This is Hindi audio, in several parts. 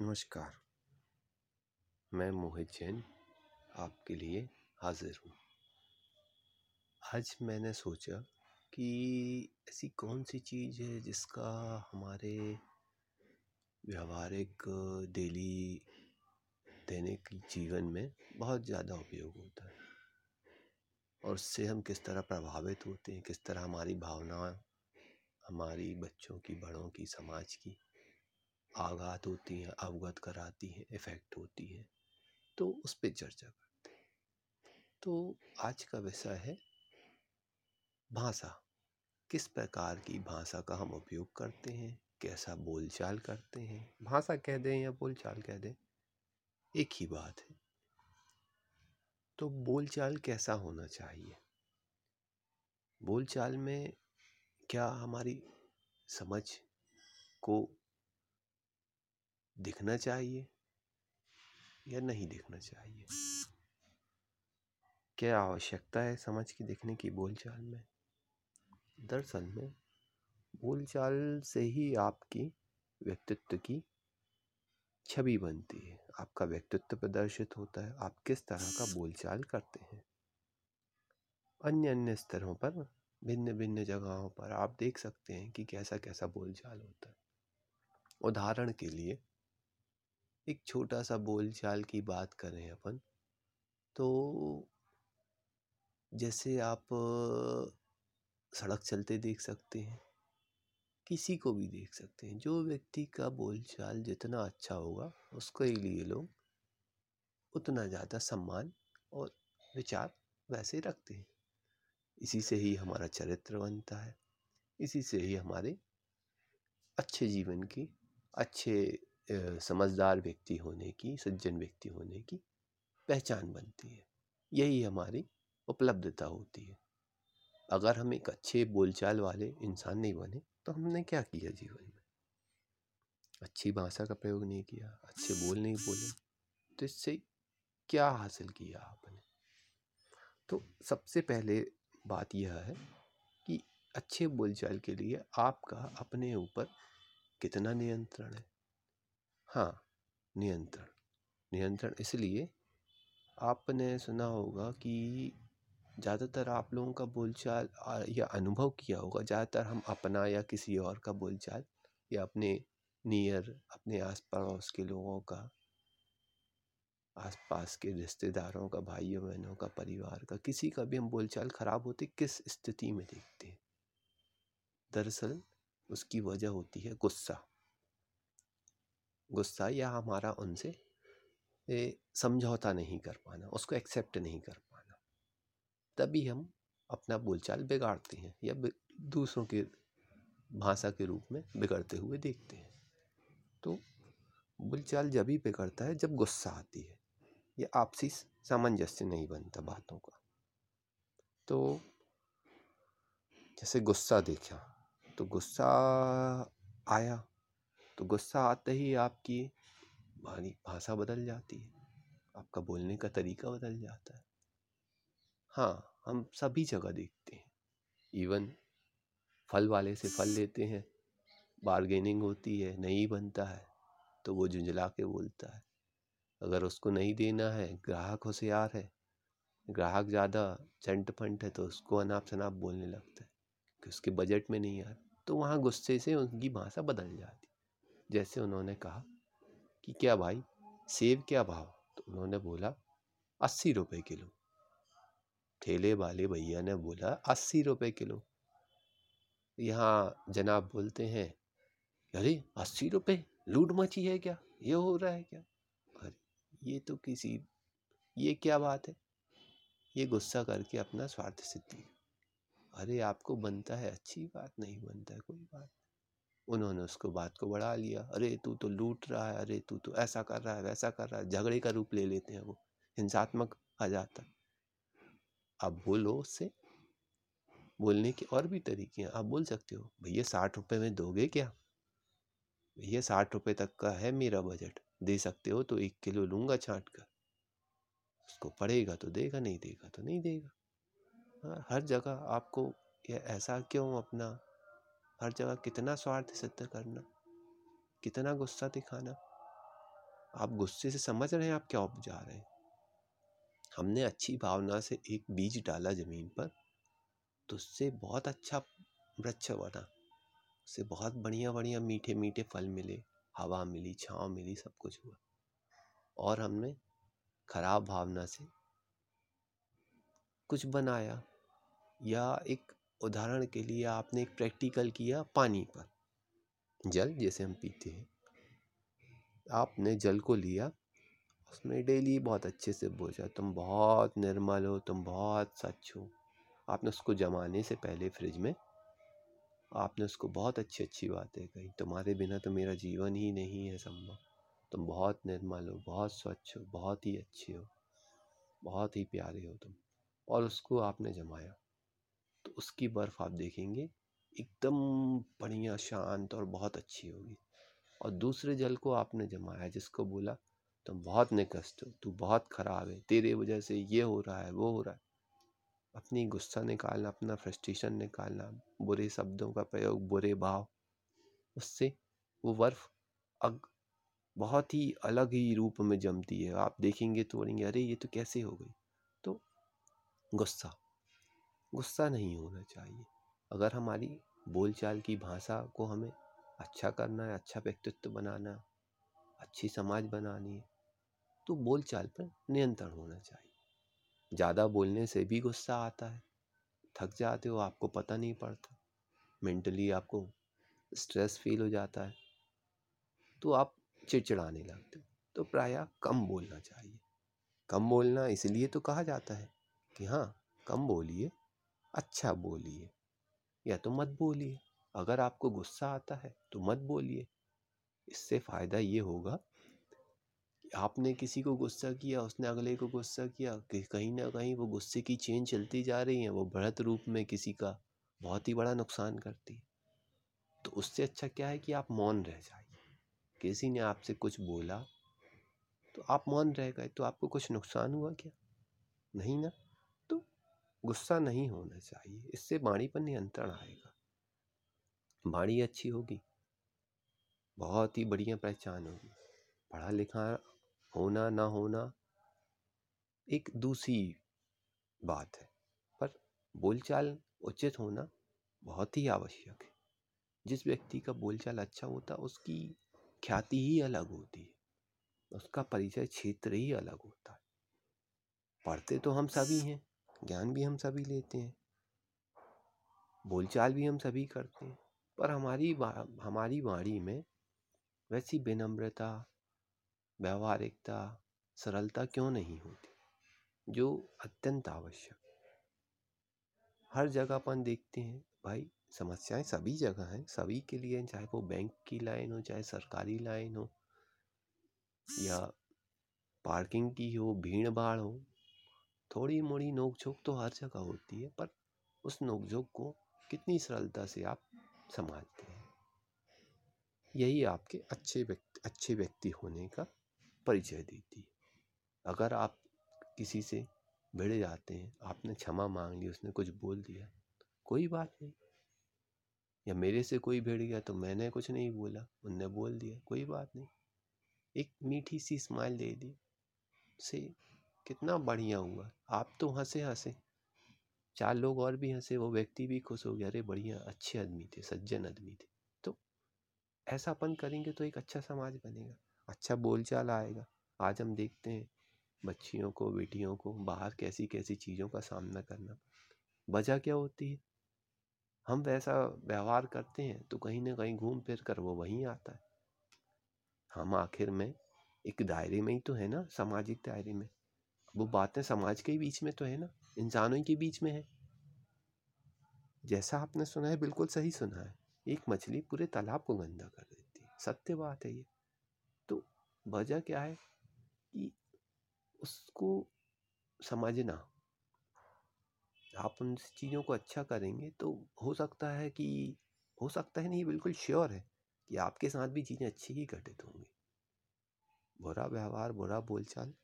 नमस्कार। मैं मोहित जैन आपके लिए हाजिर हूँ। आज मैंने सोचा कि ऐसी कौन सी चीज़ है जिसका हमारे व्यावहारिक डेली दैनिक जीवन में बहुत ज़्यादा उपयोग होता है और उससे हम किस तरह प्रभावित होते हैं, किस तरह हमारी भावना हमारी बच्चों की, बड़ों की, समाज की आघात होती हैं, अवगत कराती हैं इफ़ेक्ट होती हैं तो उस पर चर्चा करते हैं। तो आज का विषय है, भाषा। किस प्रकार की भाषा का हम उपयोग करते हैं? कैसा बोलचाल करते हैं? भाषा कह दें या बोलचाल कह दें, एक ही बात है। तो बोलचाल कैसा होना चाहिए? बोलचाल में क्या हमारी समझ को दिखना चाहिए या नहीं दिखना चाहिए? क्या आवश्यकता है समझ की दिखने की बोलचाल में? दरअसल में बोलचाल से ही आपकी व्यक्तित्व की छवि बनती है। आपका व्यक्तित्व प्रदर्शित होता है। आप किस तरह का बोलचाल करते हैं? अन्य अन्य स्तरों पर भिन्न भिन्न जगहों पर आप देख सकते हैं कि कैसा कैसा बोलचाल होता है। उदाहरण के लिए एक छोटा सा बोलचाल की बात करें अपन तो जैसे आप सड़क चलते देख सकते हैं, किसी को भी देख सकते हैं, जो व्यक्ति का बोलचाल जितना अच्छा होगा, उसके लिए लोग उतना ज़्यादा सम्मान और विचार वैसे रखते हैं। इसी से ही हमारा चरित्र बनता है, इसी से ही हमारे अच्छे जीवन की अच्छे समझदार व्यक्ति होने की, सज्जन व्यक्ति होने की पहचान बनती है। यही हमारी उपलब्धता होती है। अगर हम एक अच्छे बोलचाल वाले इंसान नहीं बने तो हमने क्या किया जीवन में? अच्छी भाषा का प्रयोग नहीं किया, अच्छे बोल नहीं बोले तो इससे क्या हासिल किया आपने? तो सबसे पहले बात यह है कि अच्छे बोलचाल के लिए आपका अपने ऊपर कितना नियंत्रण है? हाँ नियंत्रण। नियंत्रण इसलिए आपने सुना होगा कि ज़्यादातर आप लोगों का बोलचाल या अनुभव किया होगा, ज़्यादातर हम अपना या किसी और का बोलचाल या अपने नियर, अपने आस पड़ोस के लोगों का आस पास के रिश्तेदारों का भाइयों बहनों का, परिवार का, किसी का भी हम बोलचाल ख़राब होते किस स्थिति में देखते हैं? दरअसल उसकी वजह होती है गुस्सा। गुस्सा या हमारा उनसे समझौता नहीं कर पाना, उसको एक्सेप्ट नहीं कर पाना। तभी हम अपना बोलचाल बिगाड़ते हैं या दूसरों के भाषा के रूप में बिगड़ते हुए देखते हैं। तो बोलचाल जब ही बिगड़ता है, जब गुस्सा आती है, या आपसी सामंजस्य नहीं बनता बातों का। तो जैसे गुस्सा देखा तो गुस्सा आया तो गुस्सा आते ही आपकी भाषा बदल जाती है। आपका बोलने का तरीका बदल जाता है। हाँ हम सभी जगह देखते हैं। इवन फल वाले से फल लेते हैं। बारगेनिंग होती है, नहीं बनता है तो वो झुंझला के बोलता है। अगर उसको नहीं देना है, ग्राहक होशियार है। ग्राहक ज़्यादा चंट फंट है तो उसको अनाप शनाप बोलने लगता है कि उसके बजट में नहीं आ रहा तो वहाँ गुस्से से उनकी भाषा बदल जाती जैसे उन्होंने कहा कि क्या भाई, सेब क्या भाव? तो उन्होंने बोला, अस्सी रुपये किलो। ठेले वाले भैया ने बोला, अस्सी रुपये किलो। यहाँ जनाब बोलते हैं, अरे, अस्सी रुपये लूट मची है क्या? ये हो रहा है क्या? अरे, ये तो किसी, ये क्या बात है? ये गुस्सा करके अपना स्वार्थ सिद्धि। अरे, आपको बनता है, अच्छी बात नहीं बनता है कोई बात उन्होंने उसको बात को बढ़ा लिया, अरे, तू तो लूट रहा है, अरे, तू तो ऐसा कर रहा है, वैसा कर रहा है। झगड़े का रूप ले लेते हैं वो, हिंसात्मक आ जाता अब बोलो उससे। बोलने के और भी तरीके हैं। आप बोल सकते हो, भैया, साठ रुपए में दोगे क्या? भैया, साठ रुपये तक का है मेरा बजट, दे सकते हो तो एक किलो लूँगा छाट कर। उसको पड़ेगा तो देगा, नहीं देगा तो नहीं देगा। हाँ हर जगह आपको ऐसा क्यों अपना हर जगह कितना स्वार्थ सिद्ध करना, कितना गुस्सा दिखाना। आप गुस्से से समझ रहे हैं, आप क्या उपजा रहे हैं? हमने अच्छी भावना से एक बीज डाला ज़मीन पर तो उससे बहुत अच्छा वृक्ष बना, उससे बहुत बढ़िया बढ़िया मीठे मीठे फल मिले, हवा मिली, छाँव मिली, सब कुछ हुआ। और हमने खराब भावना से कुछ बनाया, या एक उदाहरण के लिए आपने एक प्रैक्टिकल किया पानी पर। जल जैसे हम पीते हैं। आपने जल को लिया, उसमें डेली बहुत अच्छे से बोझा, तुम बहुत निर्मल हो, तुम बहुत सच हो। आपने उसको जमाने से पहले फ्रिज में, आपने उसको बहुत अच्छी अच्छी बातें कही, तुम्हारे बिना तो मेरा जीवन ही नहीं है संभव। तुम बहुत निर्मल हो, बहुत स्वच्छ हो, बहुत ही अच्छे हो, बहुत ही प्यारे हो तुम। और उसको आपने जमाया। तो उसकी बर्फ़ आप देखेंगे, एकदम बढ़िया, शांत और बहुत अच्छी होगी। और दूसरे जल को आपने जमाया, जिसको बोला, तुम बहुत निकस्ट हो, तू बहुत ख़राब है, तेरे वजह से ये हो रहा है, वो हो रहा है। अपनी गुस्सा निकालना, अपना फ्रस्ट्रेशन निकालना, बुरे शब्दों का प्रयोग, बुरे भाव, उससे वो बर्फ़ अग, बहुत ही अलग ही रूप में जमती है। आप देखेंगे तो बोलेंगे, अरे, ये तो कैसे हो गई? तो गुस्सा। गुस्सा नहीं होना चाहिए। अगर हमारी बोलचाल की भाषा को हमें अच्छा करना है अच्छा व्यक्तित्व बनाना अच्छी समाज बनानी है तो बोलचाल पर नियंत्रण होना चाहिए। ज़्यादा बोलने से भी गुस्सा आता है। थक जाते हो, आपको पता नहीं पड़ता। मेंटली आपको स्ट्रेस फील हो जाता है। तो आप चिड़चिड़ाने लगते हो। तो प्रायः कम बोलना चाहिए। कम बोलना इसलिए तो कहा जाता है कि हाँ कम बोलिए। अच्छा बोलिए, या तो मत बोलिए। अगर आपको गुस्सा आता है तो मत बोलिए। इससे फ़ायदा ये होगा आपने किसी को गुस्सा किया, उसने अगले को गुस्सा किया, कि कहीं ना कहीं वो गुस्से की चेन चलती जा रही है, वो बढ़त रूप में किसी का बहुत ही बड़ा नुकसान करती है। तो उससे अच्छा क्या है कि आप मौन रह जाइए। किसी ने आपसे कुछ बोला तो आप मौन रह गए तो आपको कुछ नुकसान हुआ क्या? नहीं ना? गुस्सा नहीं होना चाहिए इससे वाणी पर नियंत्रण आएगा। वाणी अच्छी होगी बहुत ही बढ़िया पहचान होगी। पढ़ा लिखा होना ना होना एक दूसरी बात है पर बोलचाल उचित होना बहुत ही आवश्यक है। जिस व्यक्ति का बोलचाल अच्छा होता है उसकी ख्याति ही अलग होती है उसका परिचय क्षेत्र ही अलग होता है। पढ़ते तो हम सभी हैं। ज्ञान भी हम सभी लेते हैं, बोलचाल भी हम सभी करते हैं, पर हमारी हमारी वाणी में वैसी विनम्रता, व्यवहारिकता, सरलता क्यों नहीं होती, जो अत्यंत आवश्यक। हर जगह अपन देखते हैं, भाई, समस्याएँ सभी जगह हैं, सभी के लिए, चाहे वो बैंक की लाइन हो, चाहे सरकारी लाइन हो, या पार्किंग की हो भीड़ भाड़ हो थोड़ी मोड़ी नोक झोंक तो हर जगह होती है, पर उस नोक झोंक को कितनी सरलता से आप संभालते हैं? यही आपके अच्छे व्यक्ति अच्छे व्यक्ति होने का परिचय देती है। अगर आप किसी से भिड़ जाते हैं, आपने क्षमा मांग ली, उसने कुछ बोल दिया, कोई बात नहीं। या मेरे से कोई भिड़ गया तो मैंने कुछ नहीं बोला, उनने बोल दिया, कोई बात नहीं। एक मीठी सी स्माइल दे दी से कितना बढ़िया हुआ। आप तो हंसे हंसे चार लोग और भी हंसे, वो व्यक्ति भी खुश हो गया। अरे, बढ़िया, अच्छे आदमी थे, सज्जन आदमी थे। तो ऐसा अपन करेंगे तो एक अच्छा समाज बनेगा। अच्छा बोलचाल आएगा। आज हम देखते हैं बच्चियों को, बेटियों को बाहर कैसी कैसी चीज़ों का सामना करना। वजह क्या होती है? हम वैसा व्यवहार करते हैं तो कहीं ना कहीं घूम फिर कर वो वहीं आता है। हम आखिर में एक दायरे में ही तो है ना, सामाजिक दायरे में। वो बातें समाज के बीच में तो है ना, इंसानों के बीच में है। जैसा आपने सुना है, बिल्कुल सही सुना है। एक मछली पूरे तालाब को गंदा कर देती है। सत्य बात है ये। तो वजह क्या है कि उसको समझना। आप उन चीज़ों को अच्छा करेंगे तो हो सकता है कि, हो सकता है नहीं, बिल्कुल श्योर है कि आपके साथ भी चीज़ें अच्छी ही घटित होंगी। बुरा व्यवहार, बुरा बोलचाल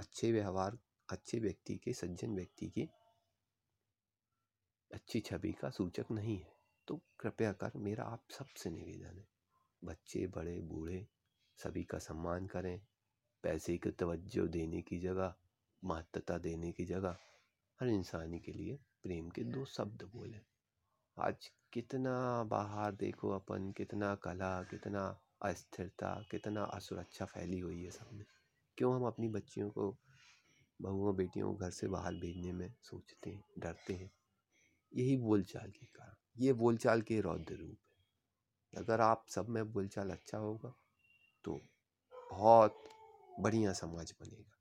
अच्छे व्यवहार, अच्छे व्यक्ति के, सज्जन व्यक्ति की अच्छी छवि का सूचक नहीं है। तो कृपया कर मेरा आप सबसे निवेदन है, बच्चे, बड़े, बूढ़े, सभी का सम्मान करें। पैसे की तवज्जो देने की जगह, महत्वता देने की जगह, हर इंसान के लिए प्रेम के दो शब्द बोले। आज कितना बाहर देखो अपन, कितना कला, कितना अस्थिरता, कितना असुरक्षा फैली हुई है सब में। क्यों हम अपनी बच्चियों को, बहुओं बेटियों को घर से बाहर भेजने में सोचते हैं, डरते हैं? यही बोलचाल के कारण। ये बोलचाल के रौद्र रूप है। अगर आप सब में बोलचाल अच्छा होगा तो बहुत बढ़िया समाज बनेगा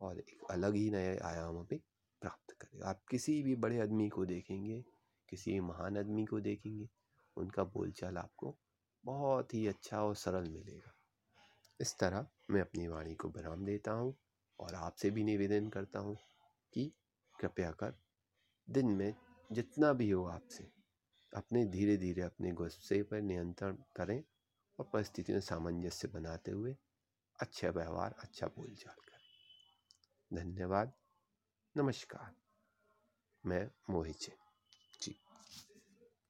और एक अलग ही नए आयाम पे प्राप्त करेगा। आप किसी भी बड़े आदमी को देखेंगे, किसी महान आदमी को देखेंगे, उनका बोलचाल आपको बहुत ही अच्छा और सरल मिलेगा। इस तरह मैं अपनी वाणी को विराम देता हूँ और आपसे भी निवेदन करता हूँ कि कृपया कर दिन में जितना भी हो आपसे, अपने धीरे धीरे अपने गुस्से पर नियंत्रण करें और परिस्थितियों में सामंजस्य बनाते हुए अच्छा व्यवहार अच्छा बोलचाल करें। धन्यवाद। नमस्कार। मैं मोहित